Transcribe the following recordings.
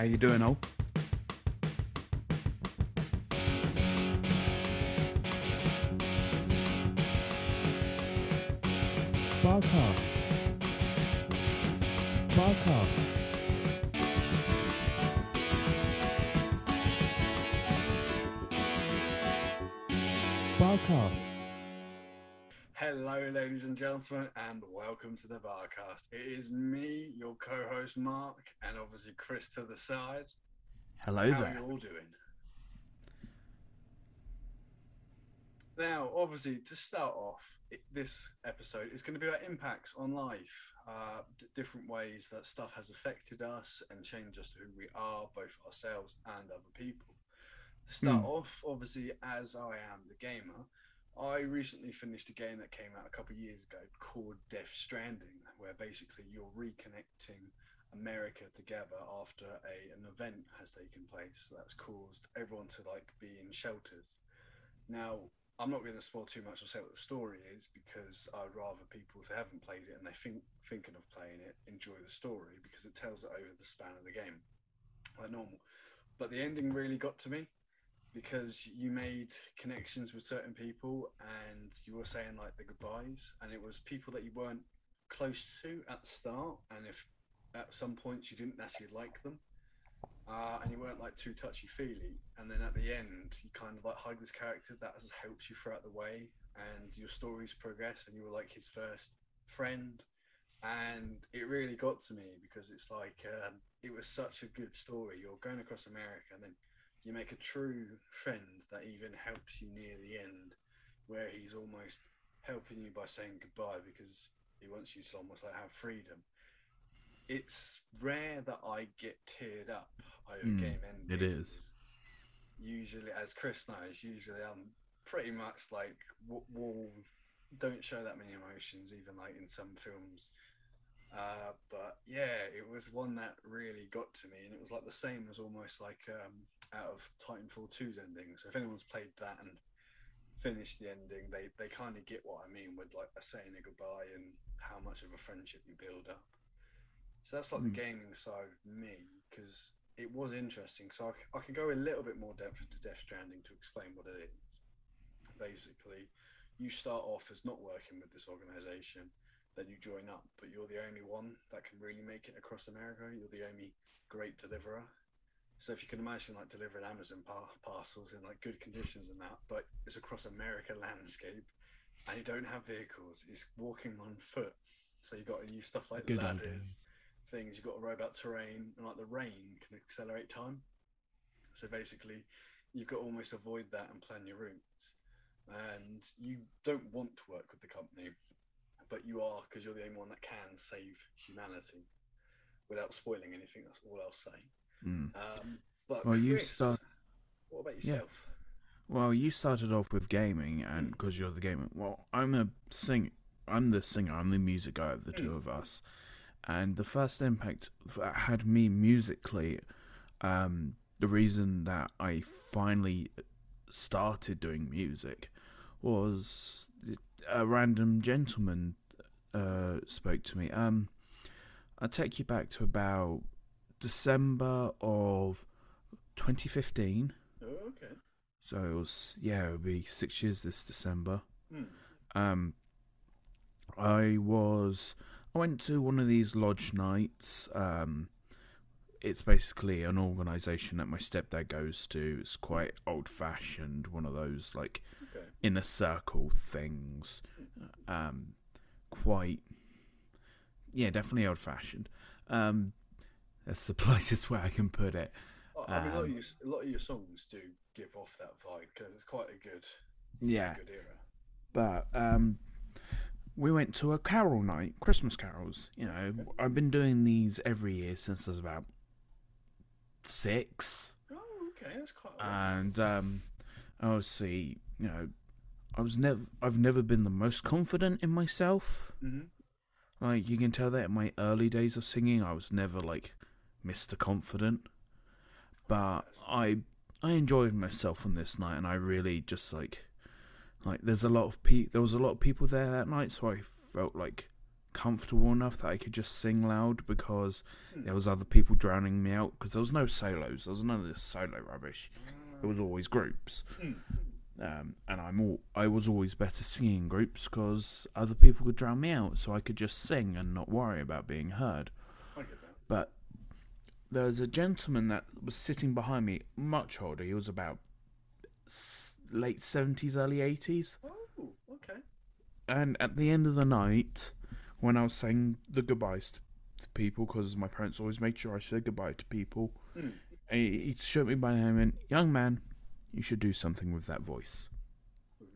How you doing, Ol? Barcast. Gentlemen, and welcome to the Barcast. It is me, your co-host Mark, and obviously Chris to the side. Hello How are you all doing? Now, obviously, to start off, it, this episode is going to be about impacts on life, uh, d- different ways that stuff has affected us and changed us to who we are, both ourselves and other people. To start Hmm. off, obviously, as I am the gamer, I recently finished a game that came out a couple of years ago called Death Stranding, where basically you're reconnecting America together after a, an event has taken place that's caused everyone to like be in shelters. Now, I'm not going to spoil too much or say what the story is because I'd rather people, if they haven't played it and they think thinking of playing it, enjoy the story because it tells it over the span of the game, like normal. But the ending really got to me because you made connections with certain people and you were saying like the goodbyes and it was people that you weren't close to at the start and if at some points you didn't necessarily like them uh, and you weren't like too touchy feely and then at the end you kind of like hug this character that has helped you throughout the way and your stories progress and you were like his first friend and it really got to me because it's like um, it was such a good story. You're going across america and then you make a true friend that even helps you near the end where he's almost helping you by saying goodbye because he wants you to almost like have freedom. It's rare that i get teared up over Mm, game endings. it is. usually as chris knows usually i'm pretty much like w- will don't show that many emotions even like in some films. Uh, but yeah, it was one that really got to me, and it was like the same as almost like um, out of Titanfall 2's ending. So if anyone's played that and finished the ending, they they kind of get what I mean with like a saying a goodbye and how much of a friendship you build up. So that's like Mm. the gaming side of me because it was interesting. So I, I can go a little bit more depth into Death Stranding to explain what it is. Basically, you start off as not working with this organization then you join up, but you're the only one that can really make it across America. You're the only great deliverer. So if you can imagine like delivering Amazon par- parcels in like good conditions and that, but it's across America landscape, and you don't have vehicles. It's walking on foot. So you've got to use stuff like Good ladders, days. things. you've got to row about terrain, and like the rain can accelerate time. So basically, you've got to almost avoid that and plan your routes. And you don't want to work with the company but you are because you're the only one that can save humanity without spoiling anything. That's all I'll say. Mm. Um, but Well, you start- What about Yeah. Well, you started off with gaming, and because you're the gamer, well, I'm a sing. I'm the singer. I'm the music guy of the two Mm. of us, and the first impact that had me musically, um, the reason that I finally started doing music was a random gentleman uh, spoke to me. Um, I'll take you back to about December of 2015. Oh, okay. So it was yeah, it would be six years this December. Hmm. Um, I was I went to one of these lodge nights. Um, it's basically an organisation that my stepdad goes to. It's quite old fashioned, one of those like Okay. inner circle things. Um, quite yeah, definitely old fashioned. Um, that's the politest way I can put it. I mean, a lot, of Um, your, a lot of your songs do give off that vibe because it's quite a good, Yeah. good era. but um, we went to a carol night, Christmas carols. You know, I've been doing these every year since I was about six, Oh, okay. That's quite. a and um, obviously, you know, I was never, I've never been the most confident in myself. Mhm. Like you can tell that in my early days of singing, I was never like Mister Confident. But I I enjoyed myself on this night, and I really just like like there's a lot of pe there was a lot of people there that night, so I felt like comfortable enough that I could just sing loud because Hmm. there was other people drowning me out because there was no solos. There was none of this solo rubbish. It was always groups. Hmm. Um, and I'm all, I was always better singing in groups because other people could drown me out, so I could just sing and not worry about being heard. I get that. But there was a gentleman that was sitting behind me, much older. He was about late seventies, early eighties. Oh, okay. And at the end of the night, when I was saying the goodbyes to, to people, because my parents always made sure I said goodbye to people, Hmm. he, he shook me by the hand and went, "Young man, you should do something with that voice." Ooh.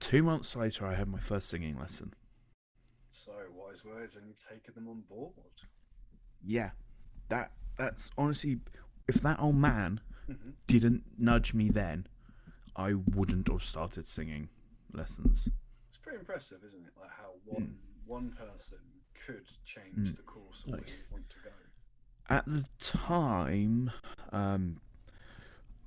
Two months later, I had my first singing lesson. So wise words, and you've taken them on board. Yeah, that that's honestly, if that old man hmm didn't nudge me then, I wouldn't have started singing lessons. It's pretty impressive, isn't it? Like how one one person could change Mm. the course of Like- where you want to go. At the time, um,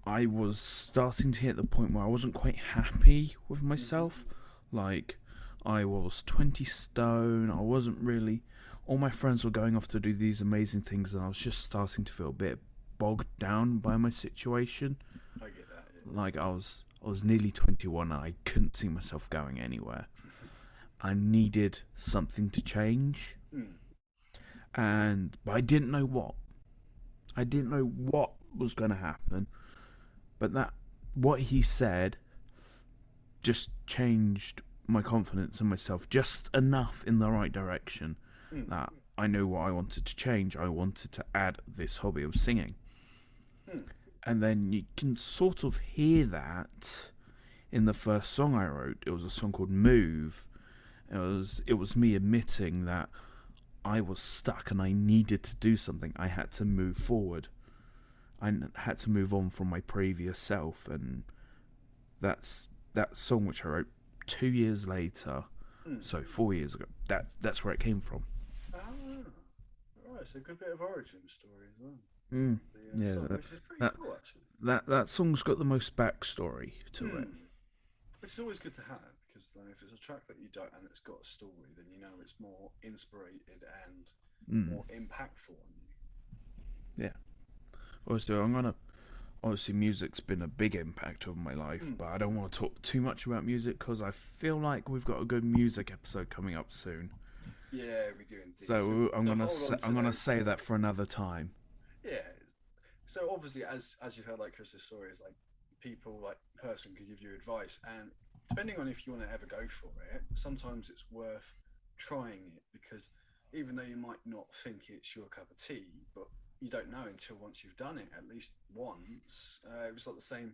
I was starting to hit the point where I wasn't quite happy with myself. Like, I was 20 stone, I wasn't really. All my friends were going off to do these amazing things, and I was just starting to feel a bit bogged down by my situation. I get that. yeah. like I was I was nearly 21 and I couldn't see myself going anywhere. I needed something to change Mm. and but I didn't know what. I didn't know what was going to happen. But that what he said just changed my confidence in myself just enough in the right direction Mm. that I knew what I wanted to change. I wanted to add this hobby of singing. Hmm. And then you can sort of hear that in the first song I wrote. It was a song called Move. It was it was me admitting that I was stuck and I needed to do something. I had to move forward. I had to move on from my previous self and that's that song which I wrote 2 years later. Mm. So 4 years ago. That that's where it came from. Right. A good bit of origin story as well. Mm. The, uh, Yeah, song, that- which is pretty that- cool actually. That that song's got the most backstory to it. Hmm. Which is always good to have because then if it's a track that you don't and it's got a story, then you know it's more inspirated and Mm. more impactful on you. Yeah. Obviously, I'm gonna. Obviously, music's been a big impact of my life, Mm. but I don't want to talk too much about music because I feel like we've got a good music episode coming up soon. Yeah, we do indeed. So I'm gonna hold sa- to I'm gonna those. say that for another time. Yeah. So obviously, as as you've heard, like Chris's story is like people like person could give you advice, and depending on if you want to ever go for it, sometimes it's worth trying it because even though you might not think it's your cup of tea, but you don't know until once you've done it at least once. Uh, it was like the same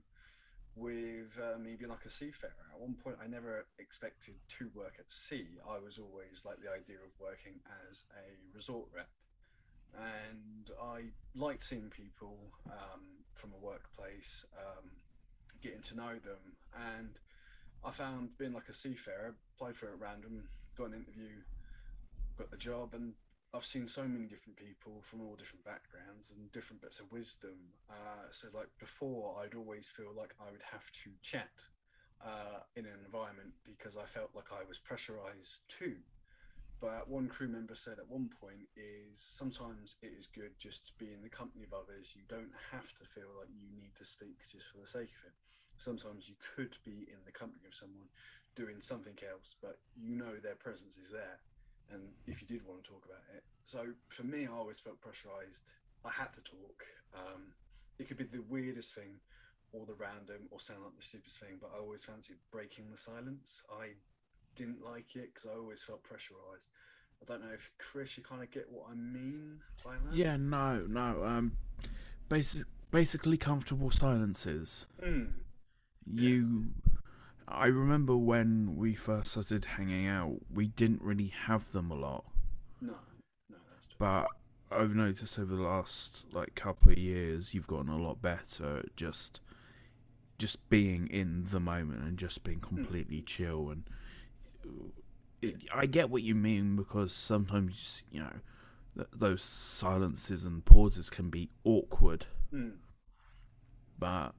with uh, me being like a seafarer. At one point, I never expected to work at sea. I was always like the idea of working as a resort rep and I liked seeing people um, from a workplace, um, getting to know them, and I found being like a seafarer, applied for it at random, got an interview, got the job, and I've seen so many different people from all different backgrounds and different bits of wisdom. Uh, so, like before, I'd always feel like I would have to chat uh, in an environment because I felt like I was pressurized too. but one crew member said at one point is sometimes it is good just to be in the company of others you don't have to feel like you need to speak just for the sake of it sometimes you could be in the company of someone doing something else but you know their presence is there and if you did want to talk about it so for me i always felt pressurized i had to talk um, it could be the weirdest thing or the random or sound like the stupidest thing but i always fancied breaking the silence i didn't like it because I always felt pressurized. I don't know if Chris, you kind of get what I mean by that. Yeah, no, no. Um, basic, basically comfortable silences. Mm. You, I remember when we first started hanging out, we didn't really have them a lot. No, no, that's true. But I've noticed over the last like couple of years, you've gotten a lot better at just just being in the moment and just being completely chill. And it, I get what you mean because sometimes you know th- those silences and pauses can be awkward. Mm. But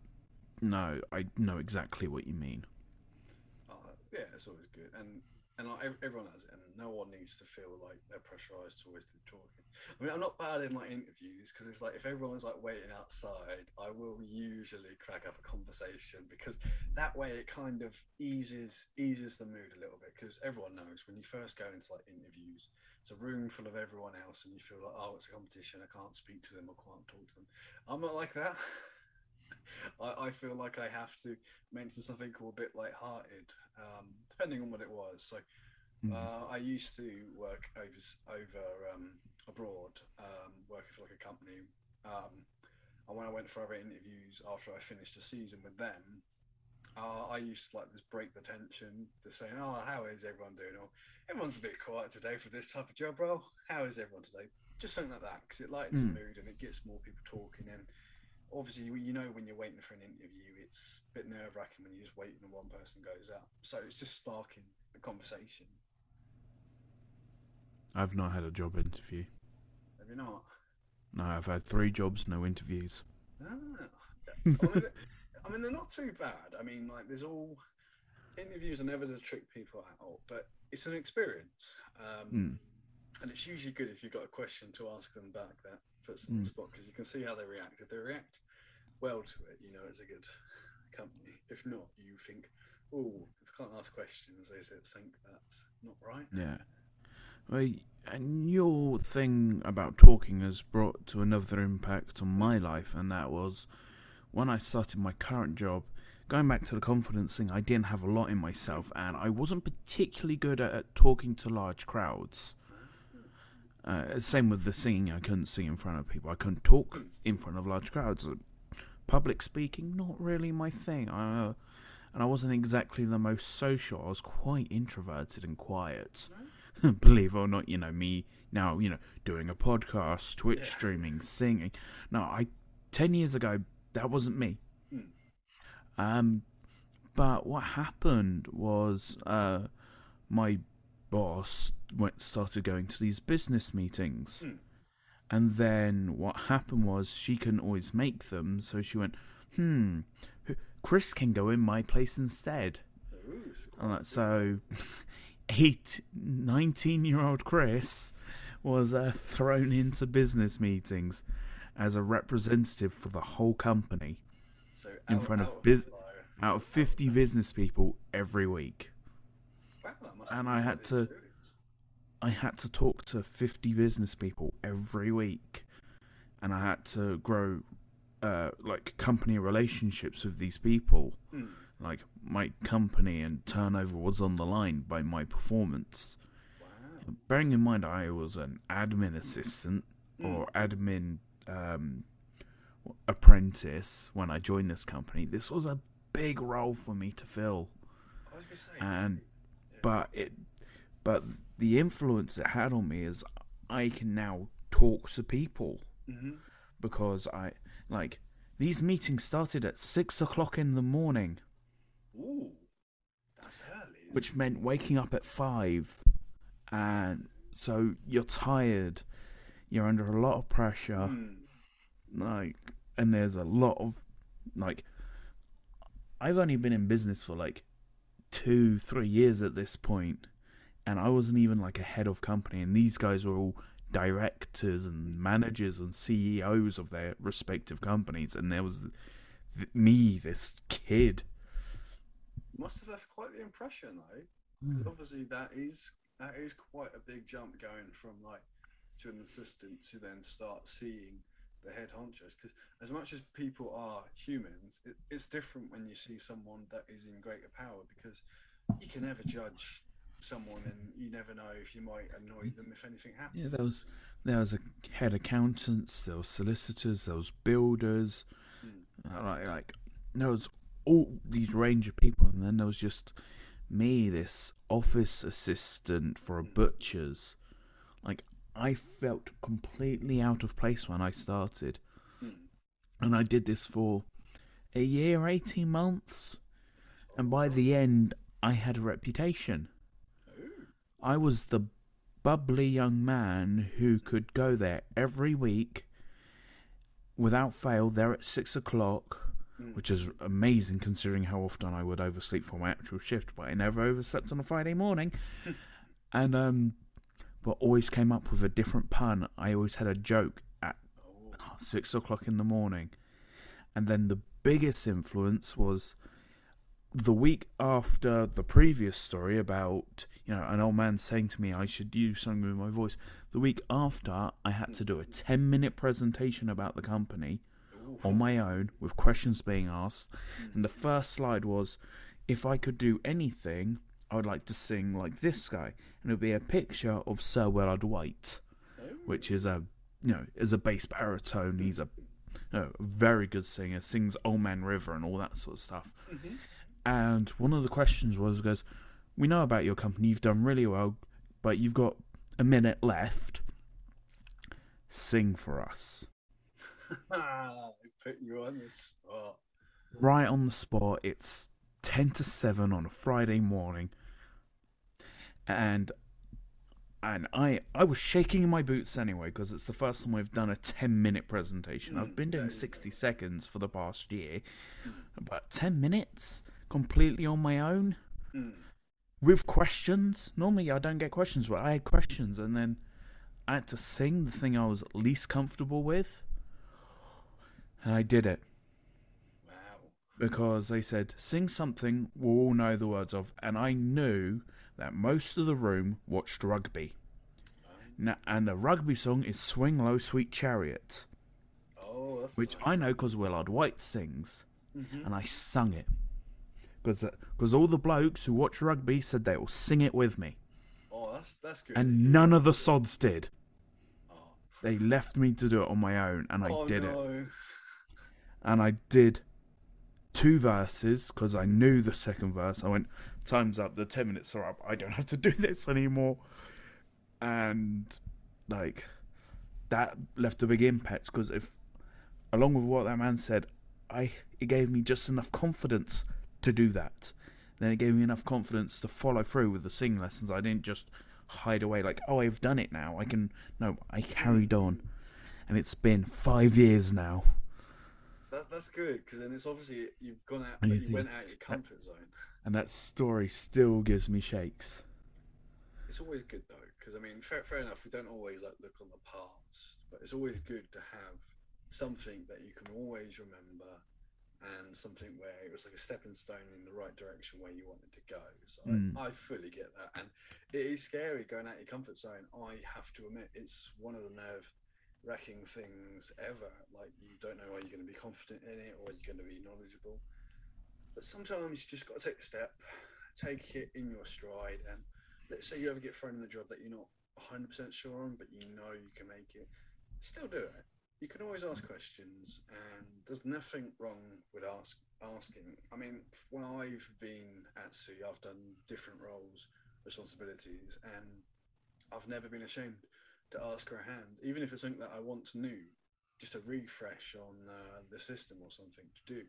no, I know exactly what you mean. Yeah, it's always good. And and like everyone has it, and no one needs to feel like they're pressurized to always do talking. I mean, I'm not bad in like interviews because it's like if everyone's like waiting outside, I will usually crack up a conversation because that way it kind of eases eases the mood a little bit because everyone knows when you first go into like interviews, it's a room full of everyone else, and you feel like oh, it's a competition. I can't speak to them. I can't talk to them. I'm not like that. I, I feel like I have to mention something called a bit light-hearted, um, depending on what it was. So Mm. uh, I used to work over over um, abroad, um, working for like a company. Um, and when I went for other interviews after I finished a season with them, uh, I used to like just break the tension, just saying, "Oh, how is everyone doing?" Or everyone's a bit quiet today for this type of job role. How is everyone today? Just something like that because it lightens Mm. the mood and it gets more people talking. And obviously, you know when you're waiting for an interview, it's a bit nerve wracking when you're just waiting and one person goes out. So it's just sparking the conversation. I've not had a job interview. Have you not? No, I've had three jobs, no interviews. Ah, I mean, I mean, they're not too bad. I mean, like, there's all interviews are never to trick people out, but it's an experience. Um, Mm. And it's usually good if you've got a question to ask them back that puts them on the Mm. spot because you can see how they react. If they react well to it, you know it's a good company. If not, you think, oh, if I can't ask questions, is it think that's not right? Yeah. Well, and your thing about talking has brought to another impact on my life, and that was when I started my current job. Going back to the confidence thing, I didn't have a lot in myself, and I wasn't particularly good at, at talking to large crowds. Uh, same with the singing, I couldn't sing in front of people. I couldn't talk in front of large crowds. Public speaking, not really my thing. I, uh, and I wasn't exactly the most social. I was quite introverted and quiet. Believe it or not, you know me now. You know, doing a podcast, Twitch Yeah. streaming, singing. No, I ten years ago that wasn't me. Hmm. Um, but what happened was uh, my boss went started going to these business meetings, Hmm. And then what happened was she couldn't always make them, so she went, "Hmm, Chris can go in my place instead." Ooh, so And quite that- so, eight, 19 year old Chris was uh, thrown into business meetings as a representative for the whole company So in out- front of out the out of 50 business people every week. Wow, and I had to-. I had to talk to 50 business people every week, and I had to grow uh, like company relationships with these people. Hmm. Like my company and turnover was on the line by my performance. Wow. bearing in mind I was an admin assistant Hmm. or admin um, apprentice when I joined this company, this was a big role for me to fill. I was gonna say, and- yeah. But it, but the influence it had on me is I can now talk to people Mhm. because I like these meetings started at six o'clock in the morning, Ooh, that's early. which meant waking up at five, and so you're tired, you're under a lot of pressure. Hmm. like and there's a lot of like i've only been in business for like two three years at this point and i wasn't even like a head of company and these guys were all directors and managers and ceos of their respective companies and there was th- me this kid Must have left quite the impression though. 'cause hmm. obviously that is that is quite a big jump going from like to an assistant to then start seeing the head honchos because as much as people are humans it, it's different when you see someone that is in greater power because you can never judge someone and you never know if you might annoy them if anything happens yeah there was there was a head accountants there was solicitors there was builders Hmm. Uh, like, like there was all these range of people, and then there was just me, this office assistant for a butcher's. Like I felt completely out of place when I started, Hmm. and I did this for a year, eighteen months, and by the end, I had a reputation. I was the bubbly young man who could go there every week without fail, there at six o'clock, Mm. which is amazing considering how often I would oversleep for my actual shift, but I never overslept on a Friday morning. and um, but always came up with a different pun. I always had a joke at six o'clock in the morning, and then the biggest influence was the week after the previous story about you know an old man saying to me I should use something with my voice. The week after, I had to do a ten minute presentation about the company on my own with questions being asked. And the first slide was if I could do anything, I would like to sing like this guy. And it would be a picture of Sir Willard White, which is a you know, is a bass baritone. He's a you know, very good singer, sings Old Man River and all that sort of stuff. Mhm. And one of the questions was goes, We know about your company, you've done really well, but you've got a minute left. Sing for us. Put you on the spot. right on the spot. It's 10 to 7 on a Friday morning. And and I I was shaking in my boots anyway because it's the first time I've done a 10 minute presentation. I've Mm, been doing 60 seconds for the past year. But 10 minutes completely on my own Mm. with questions. Normally I don't get questions, but I had questions and then I had to sing the thing I was least comfortable with. And I did it Wow. because they said sing something we'll all know the words of, and I knew that most of the room watched rugby. Now, and the rugby song is "Swing Low, Sweet Chariot," Oh, which nice. I know because Willard White sings, Mhm. and I sung it because all the blokes who watch rugby said they will sing it with me, Oh, that's that's good. and none of the sods did. Oh, They left me to do it on my own, and I oh did it. and I did two verses because I knew the second verse. I went, "Time's up. The ten minutes are up. I don't have to do this anymore." And like that left a big impact because if, along with what that man said, I it gave me just enough confidence to do that. Then it gave me enough confidence to follow through with the singing lessons. I didn't just hide away like, "Oh, I've done it now. I can." No, I carried on, and it's been five years now. That, that's good because then it's obviously you've gone out, you you went out your comfort zone. and that story still gives me shakes. It's always good though because I mean, fair, fair enough. We don't always like look on the past, but it's always good to have something that you can always remember and something where it was like a stepping stone in the right direction where you wanted to go. So Mm. I, I fully get that, and it is scary going out of your comfort zone. I have to admit, it's one of the nerve wracking things ever. Like you don't know are you going to be confident in it or are you going to be knowledgeable. But sometimes you just got to take a step, take it in your stride, and let's say you ever get thrown in the job that you're not 100% sure on, but you know you can make it, still do it. You can always ask questions, and there's nothing wrong with ask, asking. I mean, when I've been at sea, I've done different roles, responsibilities, and I've never been ashamed to ask for a hand, even if it's something that I want to know, just a refresh on uh, the system or something to do.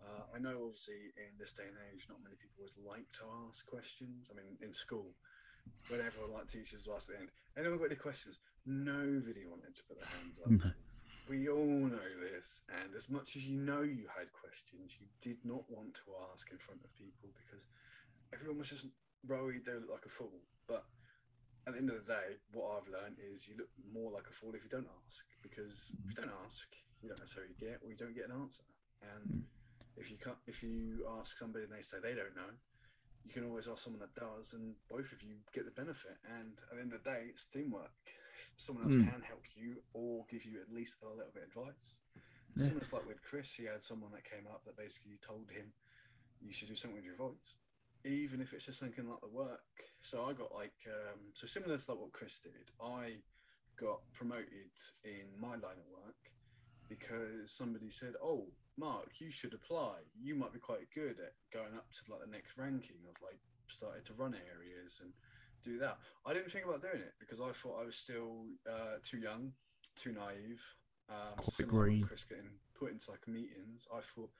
Uh, I know, obviously, in this day and age, not many people always like to ask questions. I mean, in school, when everyone like teachers will ask at the end, anyone got any questions? Nobody wanted to put their hands up. We all know this, and as much as you know you had questions, you did not want to ask in front of people because everyone was just worried they looked like a fool. But at the end of the day, what I've learned is you look more like a fool if you don't ask, because if you don't ask, you don't necessarily get, or you don't get an answer. And hmm. if you can't, if you ask somebody and they say they don't know, you can always ask someone that does, and both of you get the benefit. And at the end of the day, it's teamwork. Someone else Mm. can help you or give you at least a little bit of advice. Yeah. Similar to like with Chris, he had someone that came up that basically told him you should do something with your voice, even if it's just something like the work. So I got like um, so similar to like what Chris did. I got promoted in my line of work because somebody said, "Oh, Mark, you should apply. You might be quite good at going up to like the next ranking of like started to run areas and do that." I didn't think about doing it because I thought I was still uh, too young, too naive. Um, so green. Chris getting put into like meetings, I thought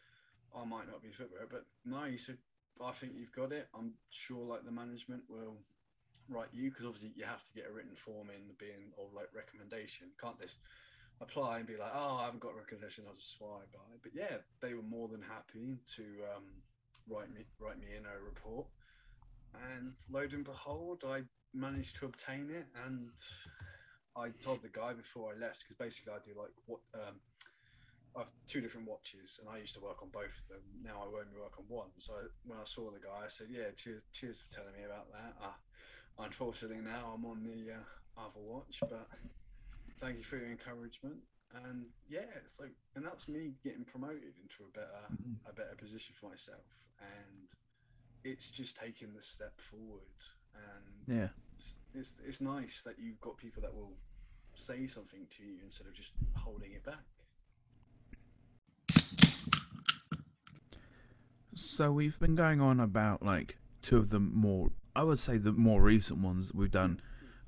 I might not be fit for it, but no, you said I think you've got it. I'm sure like the management will write you because obviously you have to get a written form in being or like recommendation. Can't this? apply and be like, oh, I haven't got recognition, I'll just swipe by. But yeah, they were more than happy to um, write me write me in a report. And lo and behold, I managed to obtain it. And I told the guy before I left because basically I do like what um, I have two different watches, and I used to work on both of them. Now I only work on one. So when I saw the guy, I said, "Yeah, cheers, cheers for telling me about that." Uh, unfortunately, now I'm on the uh, other watch, but thank you for your encouragement. And yeah, it's like, and that's me getting promoted into a better, a better position for myself, and it's just taking the step forward. And Yeah. it's, it's it's nice that you've got people that will say something to you instead of just holding it back. So we've been going on about like two of the more, I would say the more recent ones we've done.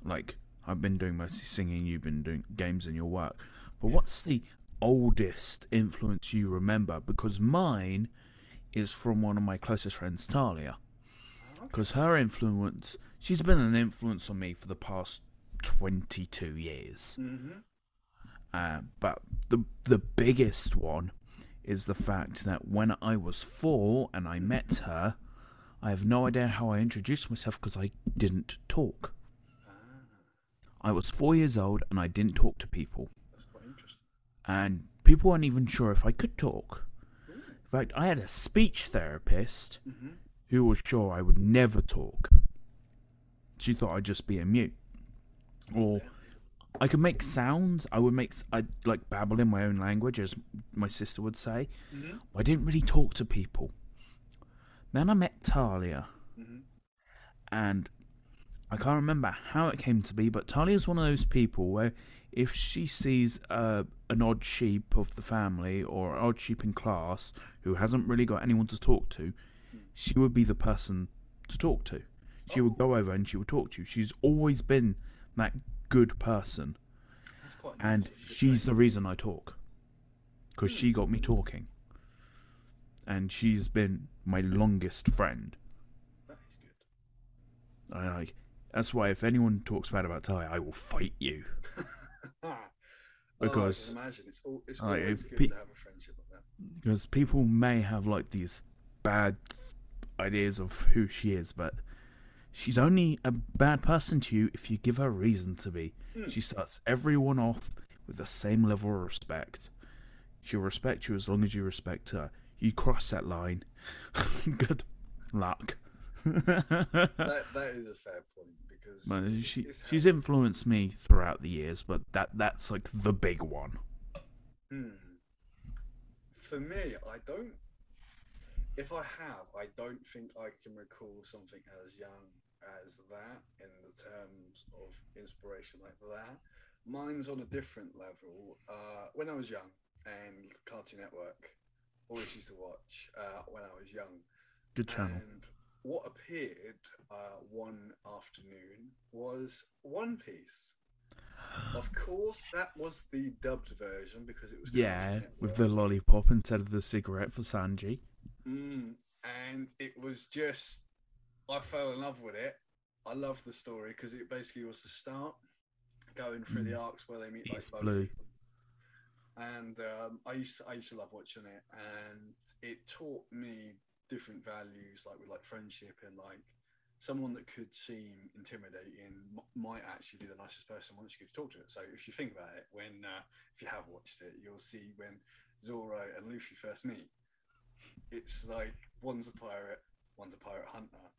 Like I've been doing mostly singing, you've been doing games and your work. But what's the oldest influence you remember? Because mine is from one of my closest friends, Talia. Because her influence, she's been an influence on me for the past twenty-two years. Mm-hmm. Uh, but the the biggest one is the fact that when I was four and I met her, I have no idea how I introduced myself because I didn't talk. Ah, I was four years old and I didn't talk to people, that's quite interesting. and people weren't even sure if I could talk. In fact, I had a speech therapist Mm-hmm. who was sure I would never talk. She thought I'd just be a mute, or I could make sounds. I would make I'd like babble in my own language, as my sister would say. Mm-hmm. I didn't really talk to people. Then I met Talia, Mm-hmm. and I can't remember how it came to be, but Talia's one of those people where if she sees uh, an odd sheep of the family or an odd sheep in class who hasn't really got anyone to talk to, she would be the person to talk to. She would go over and she would talk to you. She's always been that good person, and nice. She's the reason I talk because she got me talking, and she's been my longest friend. That is good. I like. That's why if anyone talks bad about Ty, I will fight you. Because- oh, imagine it's, all, it's always good pe- to have a friendship like that. Because people may have like these bad ideas of who she is, but she's only a bad person to you if you give her reason to be. Hmm. She starts everyone off with the same level of respect. She'll respect you as long as you respect her. You cross that line, good luck. That that is a fair point because But she she's influenced me throughout the years, but that that's like the big one. Hmm. For me, I don't. If I have, I don't think I can recall something as young as that in the terms of inspiration like that. Mine's on a different level. Uh, when I was young and Cartoon Network, always used to watch uh, when I was young. Good channel. And what appeared uh, one afternoon was One Piece. Of course, that was the dubbed version because it was Yeah, with the lollipop instead of the cigarette for Sanji. Mm, and it was just, I fell in love with it. I loved the story because it basically was the start, going through the arcs where they meet like Blue. And um, I used to, I used to love watching it, and it taught me different values, like with like friendship and like someone that could seem intimidating m- might actually be the nicest person once you get to talk to it. So if you think about it, when uh, if you have watched it, you'll see when Zoro and Luffy first meet, it's like one's a pirate, one's a pirate hunter,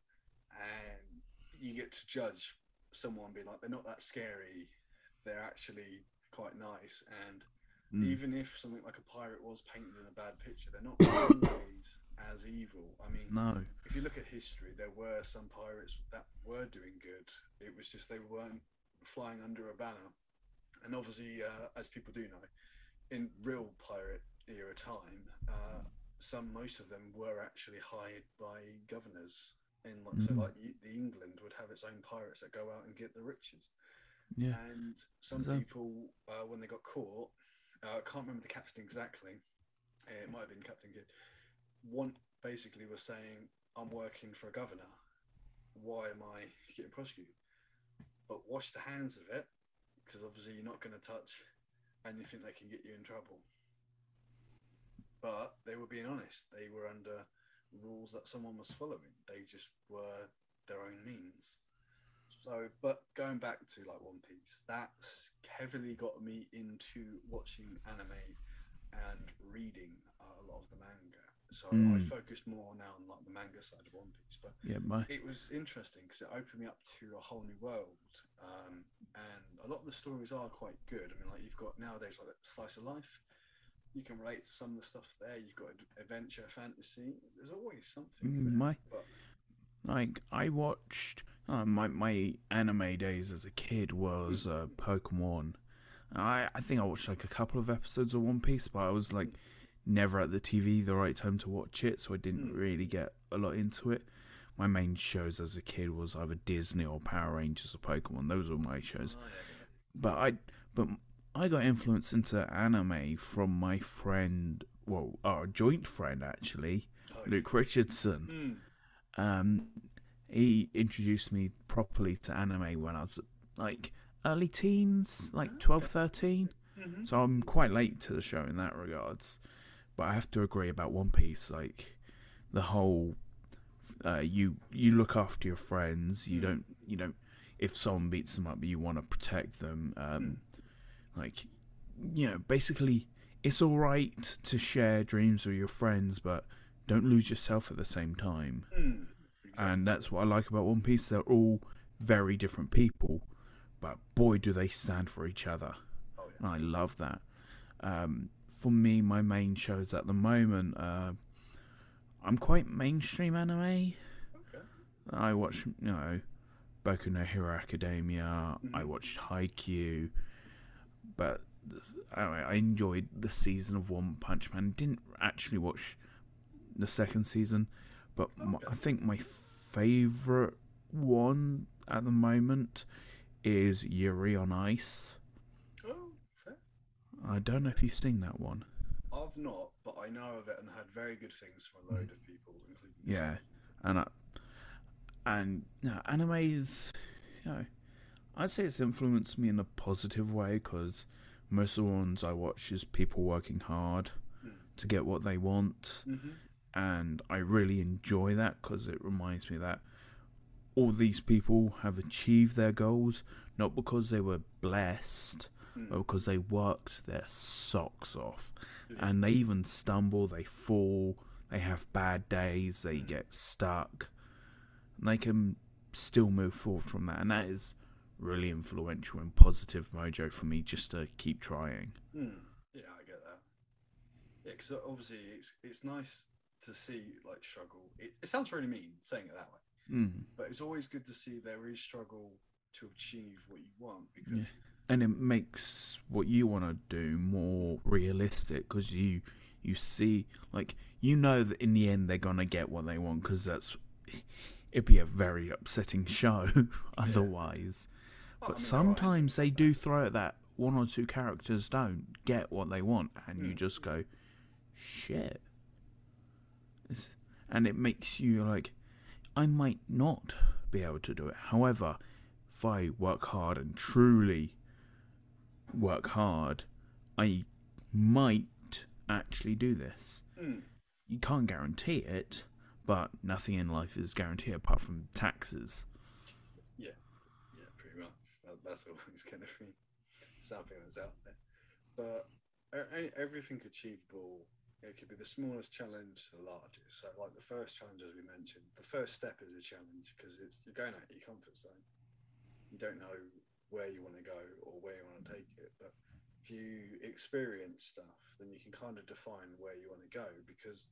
and you get to judge someone being like they're not that scary, they're actually quite nice, and Mm. even if something like a pirate was painted in a bad picture, they're not always as evil. I mean, No. if you look at history, there were some pirates that were doing good. It was just they weren't flying under a banner. And obviously, uh, as people do know, in real pirate era time, uh, some most of them were actually hired by governors. In like, so, Mhm. like the England would have its own pirates that go out and get the riches. Yeah. And some So- people, uh, when they got caught, uh, I can't remember the captain exactly. It might have been Captain Kidd. One basically was saying, "I'm working for a governor. Why am I getting prosecuted?" But wash the hands of it, because obviously you're not going to touch anything that can get you in trouble. But they were being honest. They were under rules that someone was following. They just were their own means. So, but going back to like One Piece, that's heavily got me into watching anime and reading a lot of the manga. So I focused more now on like the manga side of One Piece. But Yeah, my it was interesting because it opened me up to a whole new world, um, and a lot of the stories are quite good. I mean, like you've got nowadays like slice of life. You can relate to some of the stuff there. You've got adventure, fantasy. There's always something. Mm, there, my- but like I watched uh, my my anime days as a kid was uh, Pokemon. I I think I watched like a couple of episodes of One Piece, but I was like never at the TV the right time to watch it, so I didn't Mm. really get a lot into it. My main shows as a kid was either Disney or Power Rangers or Pokemon. Those were my shows. Oh. But I but I got influenced into anime from my friend, well, our joint friend actually, Oh, Luke Richardson mm, um, he introduced me properly to anime when I was like early teens, like 12, 13. mhm. So I'm quite late to the show in that regards. But I have to agree about One Piece, like the whole uh, you you look after your friends. You Mm. don't you don't if someone beats them up, you want to protect them. Um, Like you know, basically, it's all right to share dreams with your friends, but don't lose yourself at the same time Mm, exactly. and that's what I like about One Piece. They're all very different people, but boy, do they stand for each other, oh, yeah. and I love that. Um, for me, my main shows at the moment, uh, I'm quite mainstream anime. Okay. I watch, you know, Boku no Hero Academia. I Mhm. watched Haikyuu, but anyway, I enjoyed the season of One Punch Man. Didn't actually watch the second season, but Okay. I think my favorite one at the moment is Yuri on Ice. I don't know if you've seen that one. I've not, but I know of it and had very good things from a load of people, including. Yeah, and I, and you know, anime is, you know, I'd say it's influenced me in a positive way because most of the ones I watch is people working hard Mm. to get what they want, Mhm. and I really enjoy that because it reminds me that all these people have achieved their goals not because they were blessed, Mm. because they worked their socks off Yeah. and they even stumble, they fall, they have bad days, they Mm. get stuck, and they can still move forward from that, and that is really influential and positive mojo for me just to keep trying. Mm. Yeah, I get that. Yeah, because obviously it's it's nice to see like struggle. It, it sounds really mean saying it that way, Mm. but it's always good to see there is struggle to achieve what you want because And it makes what you want to do more realistic because you you see like you know that in the end they're gonna get what they want because that's it'd be a very upsetting show otherwise. I But mean, there are sometimes they do throw it that one or two characters don't get what they want, and you Hmm. just go, shit. It's- And it makes you like, I might not be able to do it. However, if I work hard and truly work hard, I might actually do this. Mm. You can't guarantee it, but nothing in life is guaranteed apart from taxes. Yeah, yeah, pretty much. That, that's always going to be something that's out there. But everything achievable, it could be the smallest challenge to the largest. So, like the first challenge, as we mentioned, the first step is a challenge because it's you're going out of your comfort zone. You don't know where you want to go or where you want to take it, but if you experience stuff, then you can kind of define where you want to go. Because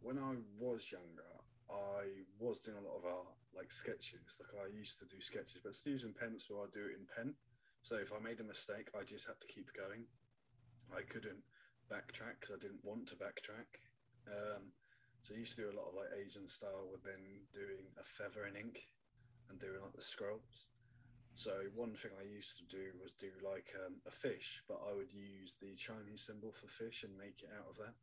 when I was younger, I was doing a lot of art, like sketches. Like I used to do sketches, but instead of using pencil, I do it in pen. So if I made a mistake, I just had to keep going. I couldn't backtrack because I didn't want to backtrack. Um, so I used to do a lot of like Asian style with then doing a feather in ink and doing like the scrolls. So one thing I used to do was do like um, a fish, but I would use the Chinese symbol for fish and make it out of that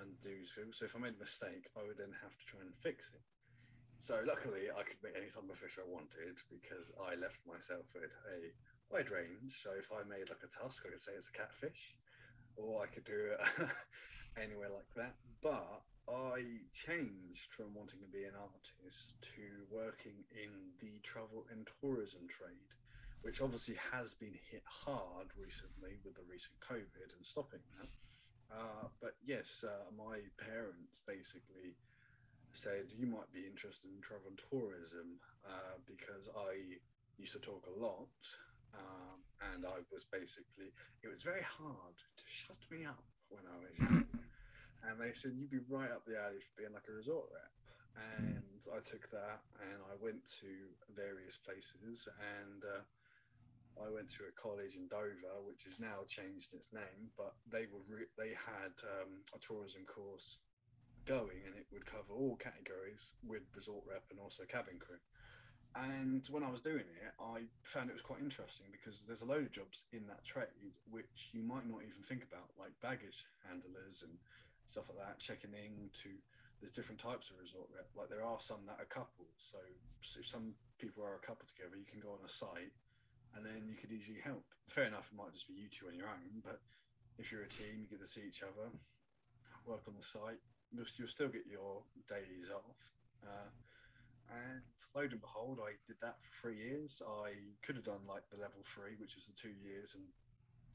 and do so. So if I made a mistake, I would then have to try and fix it. So luckily, I could make any type of fish I wanted because I left myself with a wide range. So if I made like a tusk, I could say it's a catfish, or I could do it anywhere like that. But I changed from wanting to be an artist to working in the travel and tourism trade, which obviously has been hit hard recently with the recent COVID and stopping that. Uh, but yes, uh, my parents basically said you might be interested in travel and tourism uh, because I used to talk a lot, um, and I was basically it was very hard to shut me up when I was young. And they said you'd be right up the alley for being like a resort rep. And I took that and I went to various places and. Uh, I went to a college in Dover, which has now changed its name, but they were re- they had um, a tourism course going, and it would cover all categories with resort rep and also cabin crew. And when I was doing it, I found it was quite interesting because there's a load of jobs in that trade which you might not even think about, like baggage handlers and stuff like that, checking in to. There's different types of resort rep. Like there are some that are couples. So, if some people are a couple together, you can go on a site and then you could easily help. Fair enough, it might just be you two on your own, but if you're a team, you get to see each other, work on the site. You'll, you'll still get your days off. Uh, and lo and behold, I did that for three years. I could have done like the level three, which is the two years, and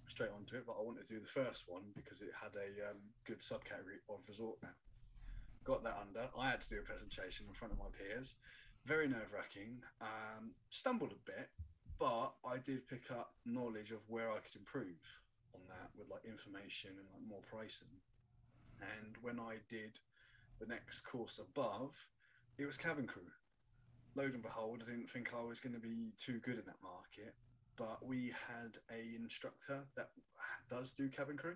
straight onto it, but I wanted to do the first one because it had a um, good subcategory of resort map. Got that under. I had to do a presentation in front of my peers. Very nerve wracking. Um, stumbled a bit, but I did pick up knowledge of where I could improve on that with like information and like more pricing. And when I did the next course above, it was cabin crew. Lo and behold, I didn't think I was going to be too good in that market, but we had a instructor that does do cabin crew,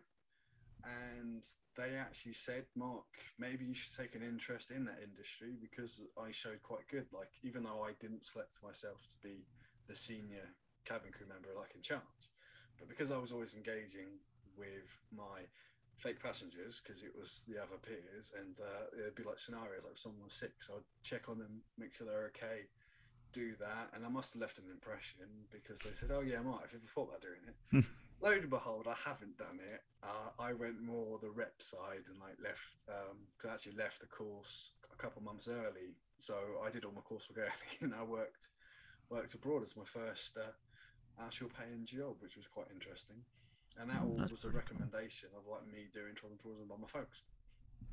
and they actually said, "Mark, maybe you should take an interest in that industry because I showed quite good. Like even though I didn't select myself to be the senior cabin crew member like in charge. But because I was always engaging with my fake passengers, because it was the other peers, and uh, it'd be like scenarios like if someone was sick, so I'd check on them, make sure they're okay, do that, and I must have left an impression because they said, "Oh yeah, Mark, have you ever thought about doing it?" Lo and behold, I haven't done it. Uh, I went more the rep side and like left, um, I actually left the course a couple months early. So I did all my coursework early, and I worked worked abroad as my first uh, actual paying job, which was quite interesting. And that all was a pretty cool. recommendation of like me doing travel tourism by my folks.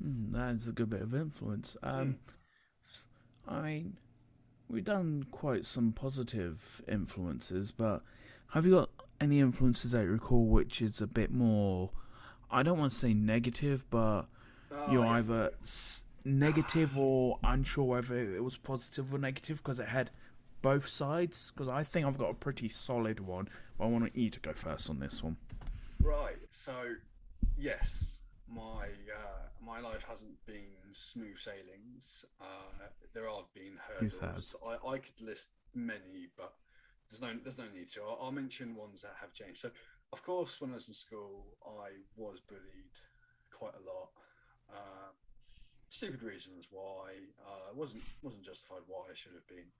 Mm, that's a good bit of influence. Um, s- I mean, we've done quite some positive influences, but have you got any influences that you recall which is a bit more? I don't want to say negative, but Oh, you're yeah. either s- negative or unsure whether it was positive or negative because it had both sides. Because I think I've got a pretty solid one, but I want you to go first on this one. Right. So, yes, my uh, my life hasn't been smooth sailings. Uh, there have been hurdles. I, I could list many, but there's no there's no need to. I'll, I'll mention ones that have changed. So, of course, when I was in school, I was bullied quite a lot. Uh, stupid reasons why. Uh, it wasn't wasn't justified why I should have been.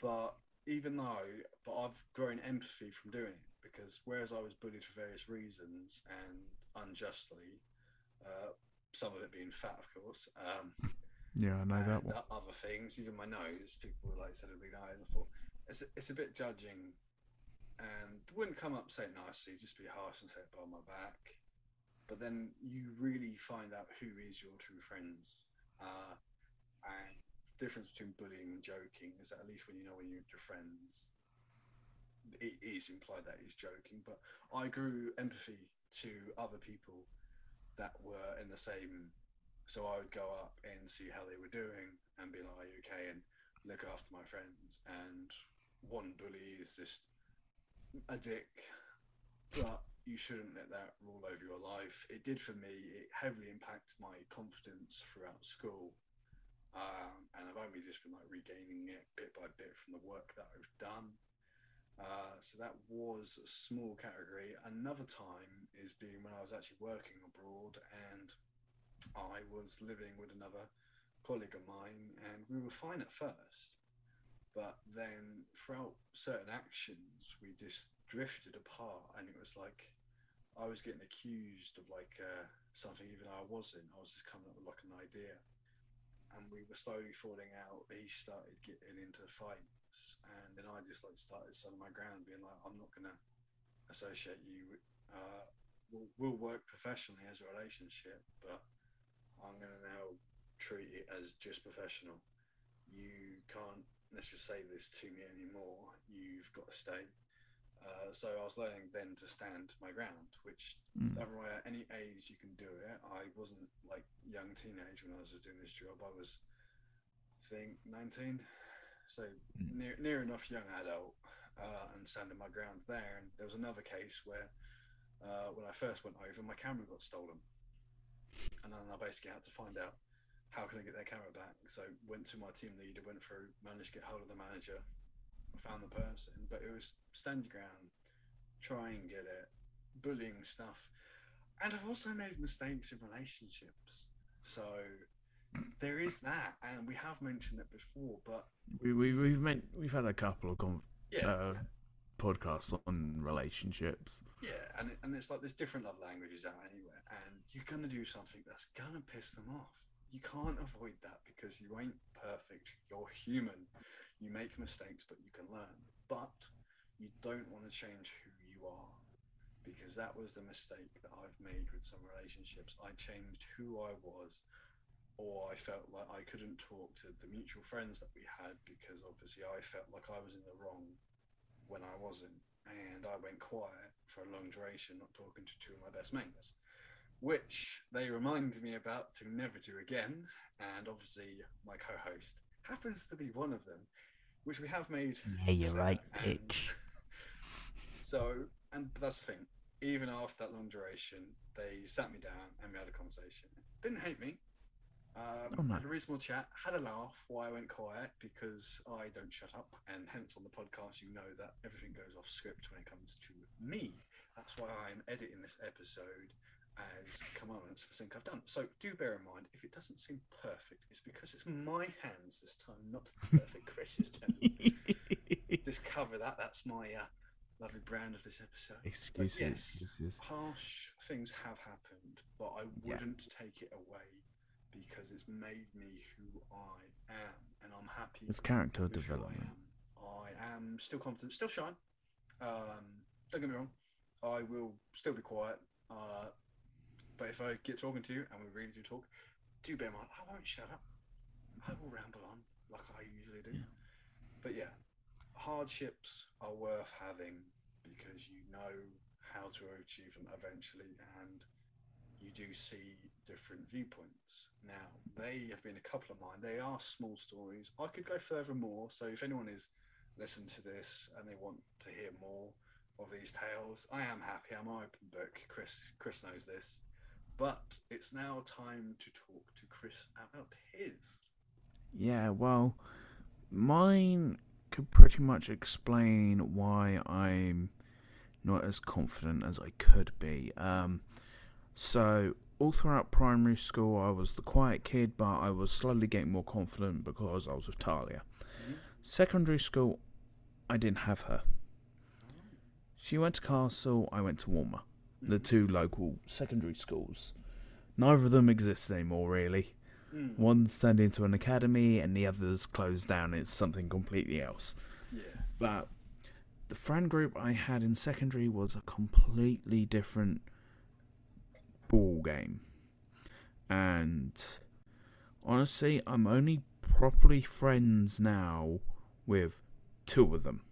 But even though, but I've grown empathy from doing it because whereas I was bullied for various reasons and unjustly, uh, some of it being fat, of course, um, Yeah, I know that one. other things, even my nose, people like said a big nose. I thought it's it's a bit judging, and wouldn't come up say it nicely, just be harsh and say it behind my back. But then you really find out who is your true friends, uh, and the difference between bullying and joking is that at least when you know when you're with your friends, it is implied that he's joking. But I grew empathy to other people that were in the same so I would go up and see how they were doing and be like, Are you okay? And look after my friends. And one bully is just a dick, but you shouldn't let that rule over your life. It did for me. It heavily impacted my confidence throughout school. Um, and I've only just been like regaining it bit by bit from the work that I've done. Uh, so that was a small category. Another time is being when I was actually working abroad and I was living with another colleague of mine, and we were fine at first. But then throughout certain actions, we just drifted apart, and it was like I was getting accused of like uh, something even though I wasn't. I was just coming up with like an idea, and we were slowly falling out. He started getting into fights, and then I just like started standing my ground, being like, I'm not gonna associate you. With, uh, we'll, we'll work professionally as a relationship, but I'm gonna now treat it as just professional. You can't let's just say this to me anymore. You've got to stay. Uh, so I was learning then to stand my ground, which Mm. don't worry, at any age you can do it. I wasn't like young teenage when I was doing this job. I was, I think, 19, so Mm. near near enough young adult, uh, and standing my ground there. And there was another case where, uh, when I first went over, my camera got stolen, and then I basically had to find out how can I get their camera back. So went to my team leader, went through, managed to get hold of the manager, found the person, but it was stand your ground, try and get it, bullying stuff. And I've also made mistakes in relationships. So there is that, and we have mentioned it before, but We, we we've meant we've had a couple of con- yeah, uh, podcasts on relationships. yeah, and and it's like there's different love languages out anywhere, and you're gonna do something that's gonna piss them off. You can't avoid that because you ain't perfect. You're human. You make mistakes, but you can learn. But you don't want to change who you are because that was the mistake that I've made with some relationships. I changed who I was, or I felt like I couldn't talk to the mutual friends that we had because obviously I felt like I was in the wrong when I wasn't. And I went quiet for a long duration, not talking to two of my best mates, which they reminded me about to never do again. And obviously, my co host happens to be one of them, which we have made. Yeah, you're right, bitch. So, and that's the thing. Even after that long duration, they sat me down and we had a conversation. Didn't hate me. Um, Oh, no. Had a reasonable chat. Had a laugh. Why I went quiet because I don't shut up, and hence on the podcast you know that everything goes off script when it comes to me. That's why I'm editing this episode as commandments for something I've done. So do bear in mind if it doesn't seem perfect, it's because it's my hands this time, not perfect Chris's turn. Just cover that. That's my uh, lovely brand of this episode. Excuses. yes. excuses. Harsh things have happened, but I wouldn't take it away because it's made me who I am, and I'm happy. It's character development. I am. I am still confident, still shy. Um, don't get me wrong. I will still be quiet. Uh, but if I get talking to you and we really do talk, do bear in mind I won't shut up. I will ramble on like I usually do. Yeah. But yeah, hardships are worth having because you know how to achieve them eventually and you do see different viewpoints. Now, they have been a couple of mine. They are small stories. I could go further more. So if anyone is listening to this and they want to hear more of these tales, I am happy. I'm an open book. Chris Chris knows this. But it's now time to talk to Chris about his. Yeah, well, mine could pretty much explain why I'm not as confident as I could be. Um, so all throughout primary school, I was the quiet kid, but I was slowly getting more confident because I was with Talia. Secondary school, I didn't have her. She went to Castle, I went to Walmer, the two local secondary schools. Neither of them exist anymore, really. Mm. One's turned into an academy, and the other's closed down. It's something completely else. Yeah. But the friend group I had in secondary was a completely different ball game. And honestly, I'm only properly friends now with two of them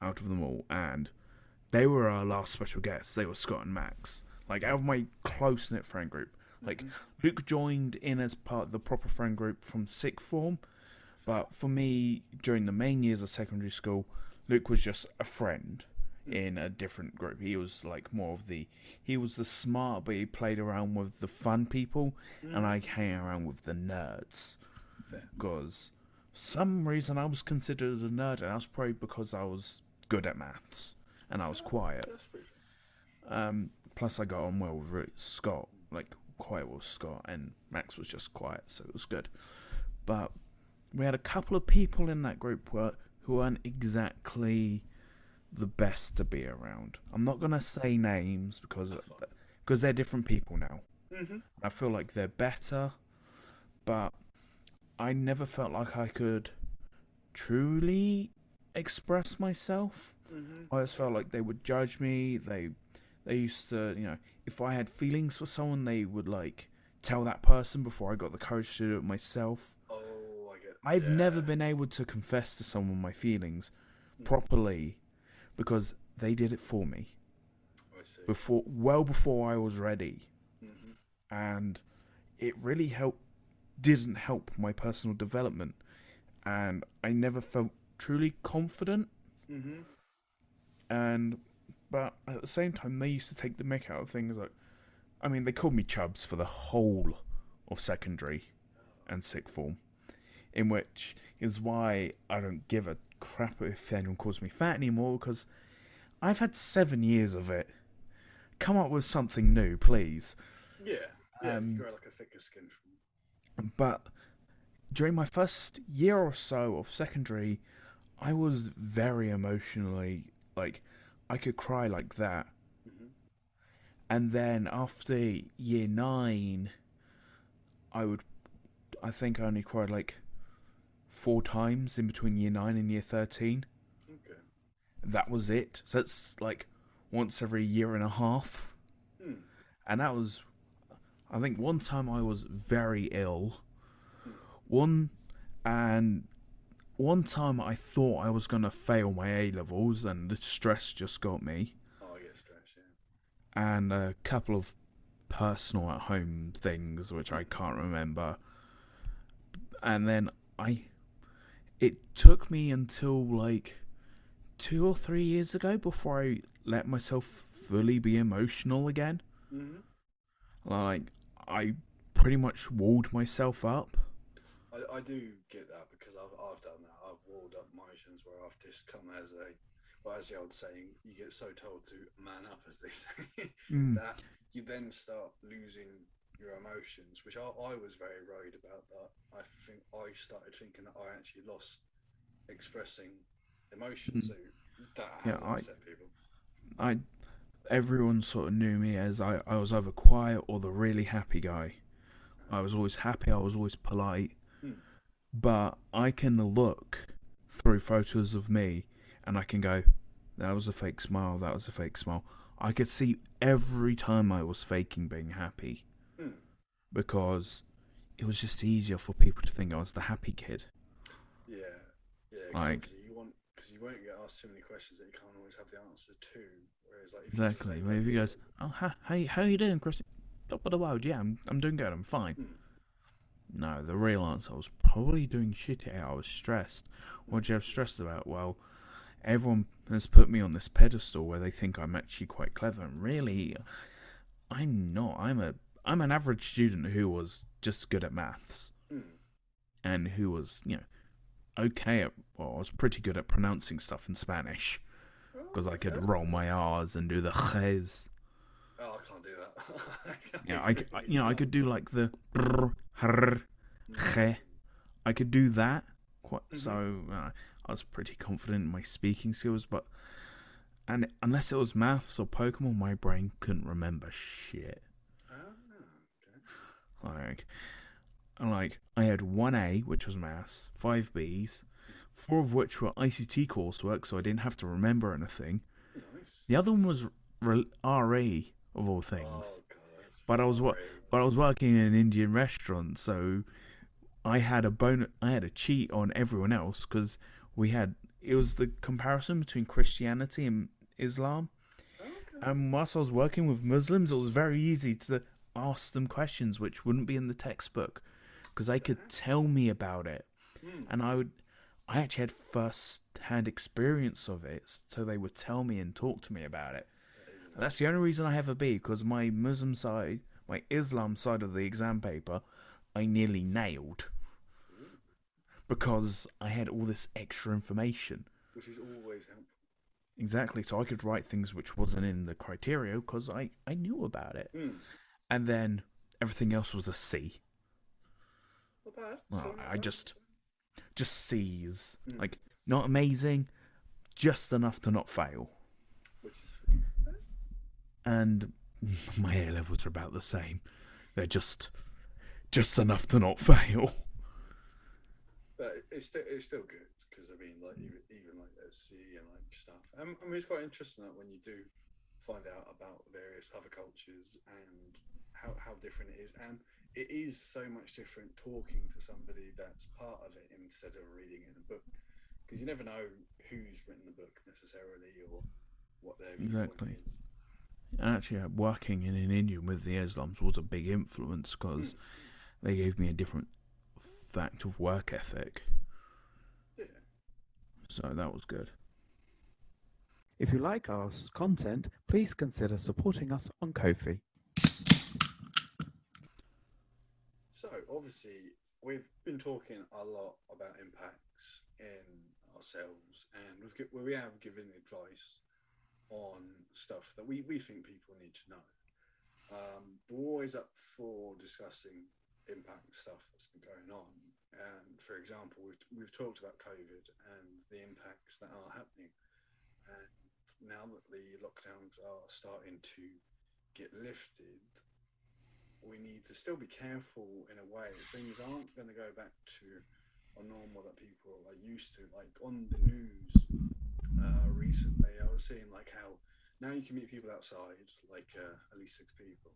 out of them all. And they were our last special guests. They were Scott and Max. Like, out of my close knit friend group. Like, mm-hmm. Luke joined in as part of the proper friend group from sixth form. But for me, during the main years of secondary school, Luke was just a friend in a different group. He was like more of the he was the smart, but he played around with the fun people, and I hang around with the nerds because some reason I was considered a nerd, and that's probably because I was good at maths and I was quiet. Um, plus, I got on well with Scott, like quiet with Scott, and Max was just quiet, so it was good. But we had a couple of people in that group who weren't exactly the best to be around. I'm not gonna say names because because they're different people now. Mhm. I feel like they're better, but I never felt like I could truly express myself. Mhm. I always felt like they would judge me. They they used to, you know, if I had feelings for someone, they would like tell that person before I got the courage to do it myself. Oh, I get. I've yeah. never been able to confess to someone my feelings Mm. properly because they did it for me I see. before well before I was ready. Mhm. and it really helped didn't help my personal development and I never felt truly confident Mhm. and but at the same time they used to take the mick out of things like I mean they called me chubs for the whole of secondary and sixth form in which is why I don't give a crap if anyone calls me fat anymore because I've had seven years of it come up with something new please Yeah. Yeah. Um, you grow like a thicker skin from. but during my first year or so of secondary, I was very emotionally like I could cry like that. Mhm. And then after year nine, I would, I think I only cried like four times in between year nine and year thirteen. Okay. That was it. So it's like once every year and a half. Hmm. and that was I think one time I was very ill. One and one time I thought I was gonna fail my A levels and the stress just got me. Oh, I get stressed. Yeah. And a couple of personal at home things which I can't remember. And then I it took me until like two or three years ago before I let myself fully be emotional again. Mhm. Like I pretty much walled myself up. I, I do get that because I've I've done that. I've walled up emotions where I've just come as a, well, as the old saying, you get so told to man up, as they say, Mm. that you then start losing your emotions, which I, I was very worried about. That I think I started thinking that I actually lost expressing emotions. Mm. So that Yeah, I- upset people. I everyone sort of knew me as I, I was either quiet or the really happy guy. I was always happy, I was always polite. Hmm. But I can look through photos of me and I can go, that was a fake smile, that was a fake smile. I could see every time I was faking being happy. Because it was just easier for people to think I was the happy kid. Yeah, yeah. 'cause Like- you want because you won't get asked too many questions that you can't always have the answer to. Whereas like if you Exactly. say, Maybe he goes, "Oh, how how how you doing, Chris? Top of the world, yeah, I'm I'm doing good. I'm fine." Hmm. No, the real answer I was probably doing shit. I was stressed. What do you have stressed about? Well, everyone has put me on this pedestal where they think I'm actually quite clever, and really, I'm not. I'm a I'm an average student who was just good at maths Hmm. and who was you know okay at well, I was pretty good at pronouncing stuff in Spanish Oh, because I could roll my R's and do the ches. Oh, I can't do that. Yeah, I, I- you know I could do like the brr, hr, che. I could do that. Quite, So uh, I was pretty confident in my speaking skills, but and unless it was maths or Pokemon, my brain couldn't remember shit. Like, like I had one A, which was maths, five Bs, four of which were ICT coursework, so I didn't have to remember anything. Nice. The other one was re- of all things. Oh, God, But I was what but I was working in an Indian restaurant, so I had a bon- I had a cheat on everyone else because we had it was the comparison between Christianity and Islam. Okay. And whilst I was working with Muslims, it was very easy to ask them questions which wouldn't be in the textbook because they could tell me about it, Hmm. and I would. I actually had first-hand experience of it, so they would tell me and talk to me about it. And that's the only reason I have a B because my Muslim side, my Islam side of the exam paper, I nearly nailed because I had all this extra information. which is always helpful. Exactly, so I could write things which wasn't in the criteria because I, I knew about it. Hmm. And then everything else was a C. Not bad. Well, I just just C's. Mm. Like not amazing, just enough to not fail. which is And my A levels are about the same. They're just just enough to not fail. But it's still it's still good because I mean, like even, even like at sea and like stuff. Um, I mean, it's quite interesting that when you do find out about various other cultures and how how different it is, and it is so much different talking to somebody that's part of it instead of reading it in a book, because you never know who's written the book necessarily or what their Exactly. is. Actually, uh, working in an Indian with the Islams was a big influence because they gave me a different fact of work ethic. Yeah. So that was good. If you like our content, please consider supporting us on Ko-fi. So obviously we've been talking a lot about impacts in ourselves, and we've we have given advice on stuff that we, we think people need to know. Um, we're always up for discussing impact stuff that's been going on. And for example, we've, we've talked about COVID and the impacts that are happening. And now that the lockdowns are starting to get lifted, we need to still be careful in a way. Things aren't going to go back to a normal that people are used to. Like on the news uh, recently, I was seeing like how now you can meet people outside, like uh, at least six people.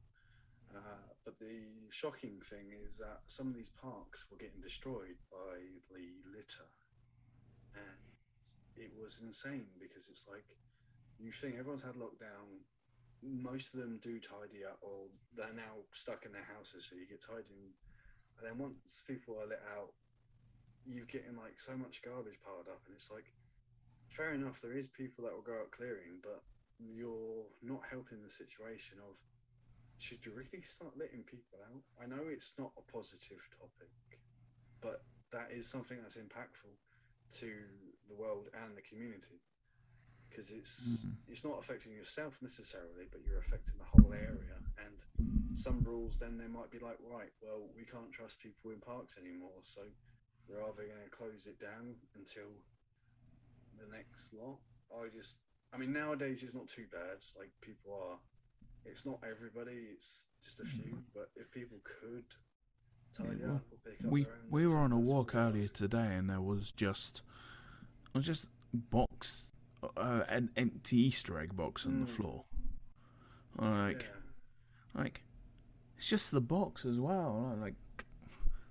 Uh, but the shocking thing is that some of these parks were getting destroyed by the litter, and it was insane because it's like you think everyone's had lockdown. Most of them do tidy up or they're now stuck in their houses so you get tidying and then once people are let out you're getting like so much garbage piled up. And it's like fair enough there is people that will go out clearing but you're not helping the situation of should you really start letting people out? I know it's not a positive topic but that is something that's impactful to the world and the community because it's Mhm. it's not affecting yourself necessarily, but you're affecting the whole area. And some rules, then they might be like, right, well, we can't trust people in parks anymore, so we're either going to close it down until the next lot. I just, I mean, nowadays it's not too bad. Like people are, it's not everybody, it's just a few. But if people could tidy Yeah, well, up or pick up we we were on a walk earlier today, and there was just was just box uh, an empty Easter egg box on the Mm. floor. Like Yeah. like it's just the box as well. Like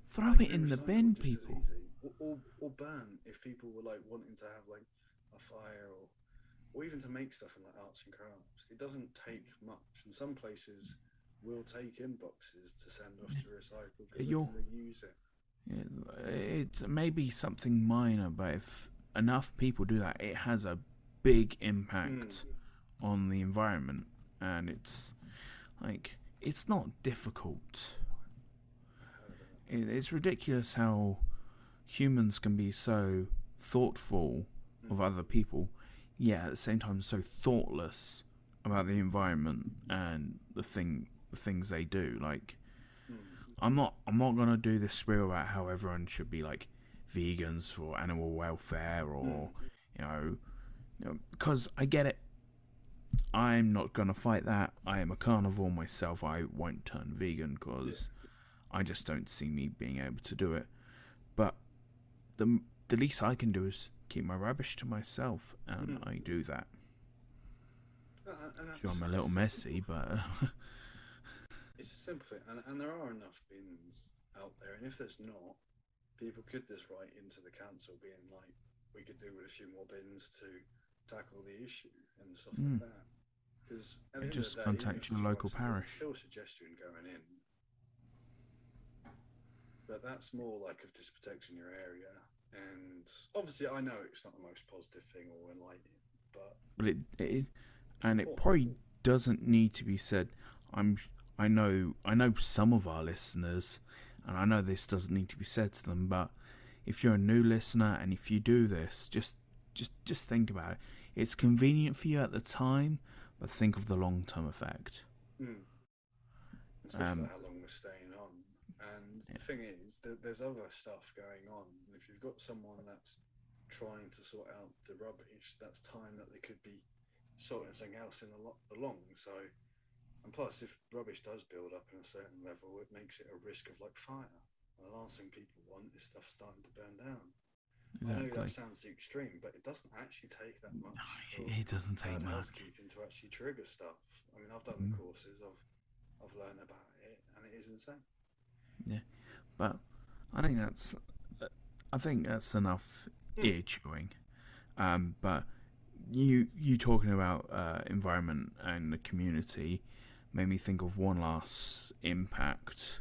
throw Like, it in the bin, people. Or, or, burn if people were like wanting to have like a fire or or even to make stuff in like arts and crafts. It doesn't take much. And some places will take in boxes to send off to recycle because they can reuse it. Yeah, It may be something minor, but if enough people do that, it has a big impact Mm. on the environment, and it's like it's not difficult. It, it's ridiculous how humans can be so thoughtful of Mm. other people, yet at the same time so thoughtless about the environment and the thing the things they do. Like Mm. I'm not I'm not gonna do this spiel about how everyone should be like vegans for animal welfare or you you know because I get it. I'm not gonna fight that. I am a carnivore myself. I won't turn vegan because I just don't see me being able to do it. But the the least I can do is keep my rubbish to myself, and Mm. I do that. Uh, and Sure, I'm a little messy, but It's a simple thing, and, and there are enough bins out there. And if there's not, people could just write into the council being like, we could do with a few more bins to tackle the issue and stuff Mm. like that. Because Just contact your local parish. Still suggestion going in, but that's more like of just protecting your area. And obviously, I know it's not the most positive thing or enlightening, but but it, it and it probably doesn't need to be said. I'm I know I know some of our listeners, and I know this doesn't need to be said to them, but if you're a new listener and if you do this, just just just think about it. It's convenient for you at the time, but think of the long term effect. Mm. Especially Um, how long we're staying on. And the thing is, that there's other stuff going on. And if you've got someone that's trying to sort out the rubbish, that's time that they could be sorting something else in a lot along. So, and plus, if rubbish does build up in a certain level, it makes it a risk of like fire. And the last thing people want is stuff starting to burn down. I know that sounds extreme, but it doesn't actually take that much. for It doesn't take much. housekeeping to actually trigger stuff. I mean, I've done Mm. the courses, I've I've learned about it, and it is insane. Yeah, but I think that's I think that's enough Hmm. ear chewing. Um, but you you talking about uh, environment and the community made me think of one last impact,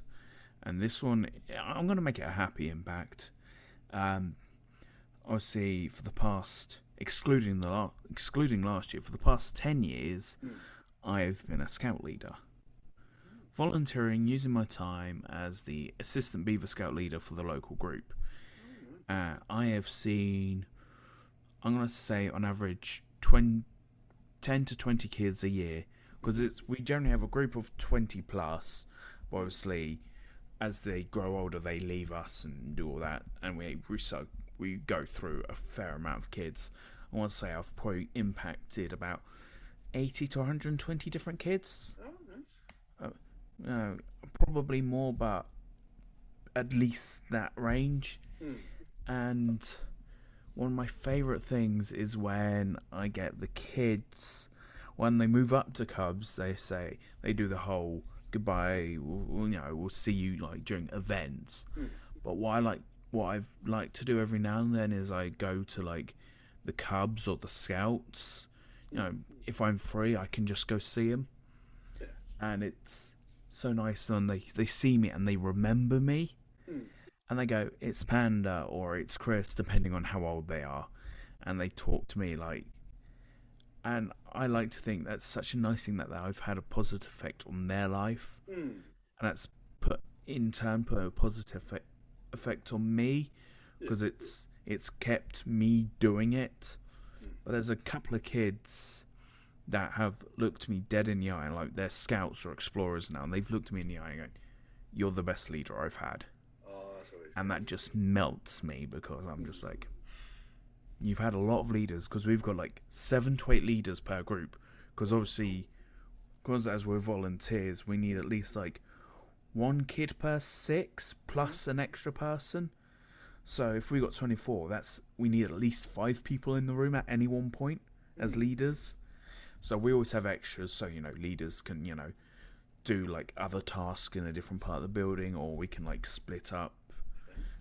and this one I'm going to make it a happy impact. Um, obviously, for the past excluding the la- excluding last year, for the past ten years, Hmm. I've been a scout leader. Volunteering using my time as the assistant beaver scout leader for the local group. Uh, i have seen i'm going to say on average 20, 10 to 20 kids a year because it's we generally have a group of 20 plus but obviously as they grow older they leave us and do all that and we we so we go through a fair amount of kids i want to say i've probably impacted about 80 to 120 different kids Oh, nice. no, probably more, but at least that range. Hmm. And one of my favourite things is when I get the kids, when they move up to Cubs, they say, they do the whole goodbye, we'll, you know, we'll see you like during events. Hmm. But what I like, what I've liked to do every now and then is I go to like the Cubs or the Scouts. You know, if I'm free, I can just go see them. Yeah. And it's so nice when they, they see me and they remember me Hmm. and they go, "It's Panda" or "It's Chris," depending on how old they are, and they talk to me like. And I like to think that's such a nice thing that I've had a positive effect on their life, Hmm. and that's put in turn put a positive effect, effect on me because it's it's kept me doing it. But there's a couple of kids that have looked me dead in the eye, like they're scouts or explorers now, and they've looked me in the eye and go, "You're the best leader I've had." Oh, and that just melts me because I'm just like, you've had a lot of leaders because we've got like seven to eight leaders per group because obviously, because as we're volunteers, we need at least like one kid per six plus an extra person. So if we got 24, that's we need at least five people in the room at any one point as mm. leaders. So we always have extras, so you know leaders can you know do like other tasks in a different part of the building, or we can like split up,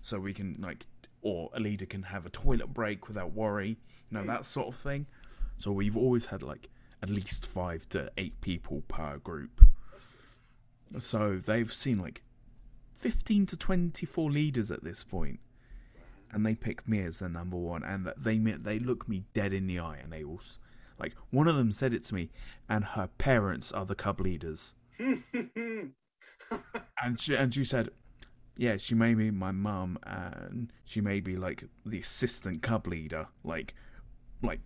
so we can like, or a leader can have a toilet break without worry, you know that sort of thing. So we've always had like at least five to eight people per group. So they've seen like fifteen to twenty-four leaders at this point, and they pick me as their number one, and they they look me dead in the eye, and they all like one of them said it to me, and her parents are the cub leaders, and she and she said, yeah, she may be my mum, and she may be like the assistant cub leader, like like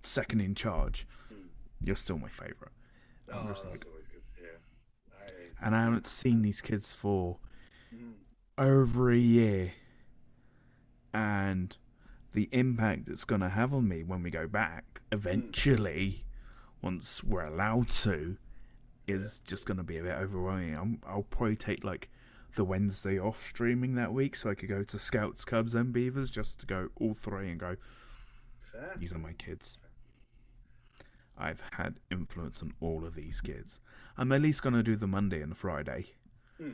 second in charge. Hmm. You're still my favorite. oh, like- always good to hear. That is- and I haven't seen these kids for Hmm. over a year, and the impact it's going to have on me when we go back eventually, once we're allowed to, is just going to be a bit overwhelming. I'm, I'll probably take like the Wednesday off streaming that week so I could go to Scouts, Cubs, and Beavers just to go all three and go, Fair. these are my kids. I've had influence on all of these kids. I'm at least going to do the Monday and the Friday. Hmm.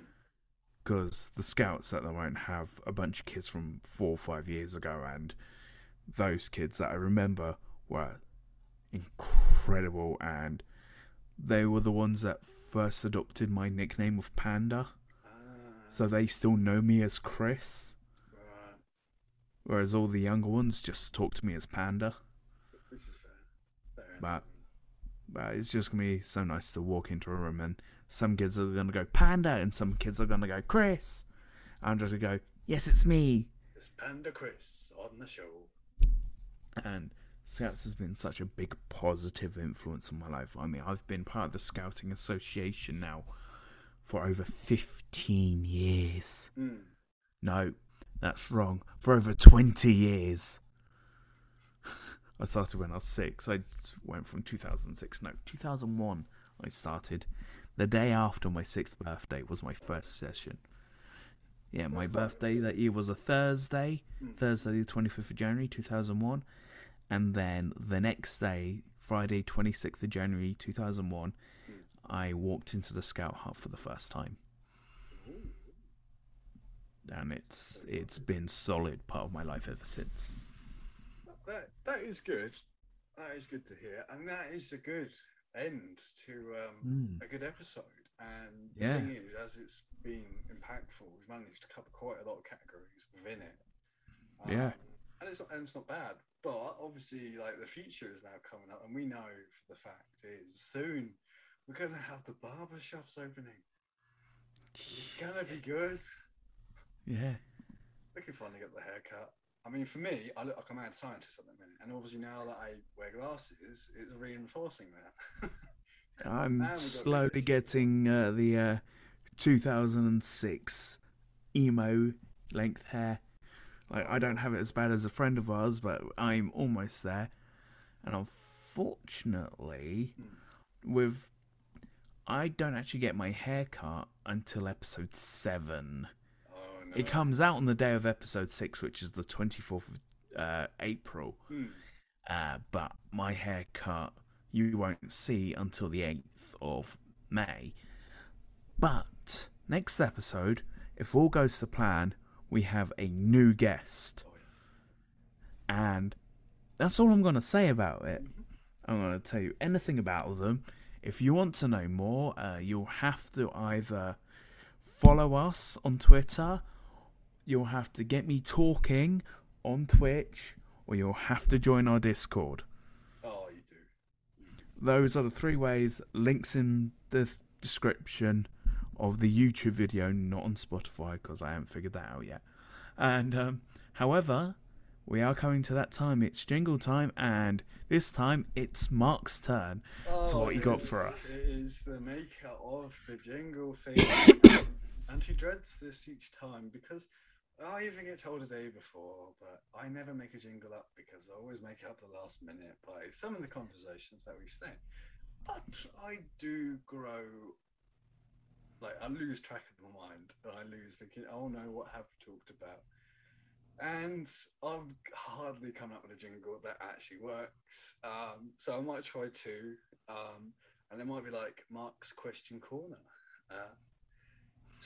Because the scouts at the moment have a bunch of kids from four or five years ago, and those kids that I remember were incredible, and they were the ones that first adopted my nickname of Panda, Ah, so they still know me as Chris, right. whereas all the younger ones just talk to me as Panda. This is fair. Fair But- it's just gonna be so nice to walk into a room and some kids are gonna go Panda and some kids are gonna go Chris. I'm just gonna go, Yes, it's me. It's Panda Chris on the show. And Scouts has been such a big positive influence on my life. I mean, I've been part of the Scouting Association now for over 15 years. Mm. No, that's wrong. For over 20 years. I started when I was six. I went from 2006. No, 2001 I started. The day after my sixth birthday was my first session. Yeah, my birthday that year was a Thursday, Mm. Thursday the 25th of January 2001. And then the next day, Friday 26th of January 2001, Mm. I walked into the scout hut for the first time. And it's it's been solid part of my life ever since. That that is good. That is good to hear, and that is a good end to um, Mm. a good episode. And the Yeah. thing is, as it's been impactful, we've managed to cover quite a lot of categories within it. Um, Yeah. and it's not and it's not bad. But obviously, like the future is now coming up, and we know for the fact is soon we're gonna have the barber shops opening. It's gonna be good. Yeah. We can finally get the haircut. I mean, for me, I look like a mad scientist at the minute, and obviously now that I wear glasses, it's reinforcing that. I'm And we got slowly getting uh, the uh, 2006 emo length hair. Like I don't have it as bad as a friend of ours, but I'm almost there. And unfortunately, Hmm. with I don't actually get my hair cut until episode seven. It comes out on the day of episode six, which is the 24th of uh, April. Hmm. Uh, but my haircut you won't see until the 8th of May. But next episode, if all goes to plan, we have a new guest. Oh, yes. And that's all I'm going to say about it. I'm going to tell you anything about them. If you want to know more, uh, you'll have to either follow us on Twitter, you'll have to get me talking on Twitch, or you'll have to join our Discord. Oh, you do. Those are the three ways. Links in the th- description of the YouTube video, not on Spotify because I haven't figured that out yet. And um, however, we are coming to that time. It's jingle time, and this time it's Mark's turn. So what you got for us? It is the maker of the jingle theme, and he dreads this each time because I even get told a day before, but I never make a jingle up because I always make it up the last minute by some of the conversations that we stay. But I do grow. Like I lose track of my mind, and I lose thinking, "Oh no, what have we talked about?" And I've hardly come up with a jingle that actually works. Um, so I might try two. Um, and it might be like Mark's question corner. Uh,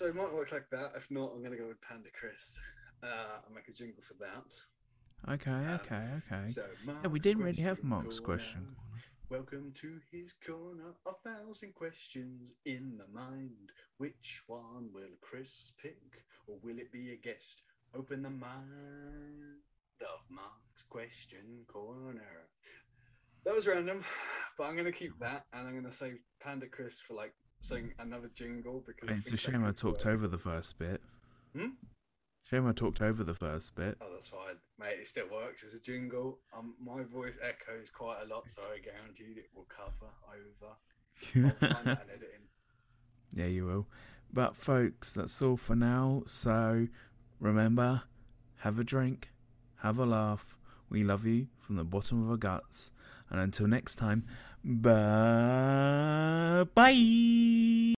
so it might work like that. If not, I'm going to go with Panda Chris. Uh, I'll make a jingle for that. Okay, Um, okay, okay. So Yeah, we didn't really have Mark's corner. question. Welcome to his corner of thousand questions in the mind. Which one will Chris pick, or will it be a guest? Open the mind of Mark's question corner. That was random, but I'm gonna keep that, and I'm gonna save Panda Chris for like saying another jingle because It's a shame I talked work. over the first bit. Hmm? Shame I talked over the first bit. Oh, that's fine, mate. It still works as a jingle. Um, my voice echoes quite a lot, so I guarantee it will cover over. I'll find that. Yeah, you will. But, folks, that's all for now. So, remember have a drink, have a laugh. We love you from the bottom of our guts. And until next time. Bye.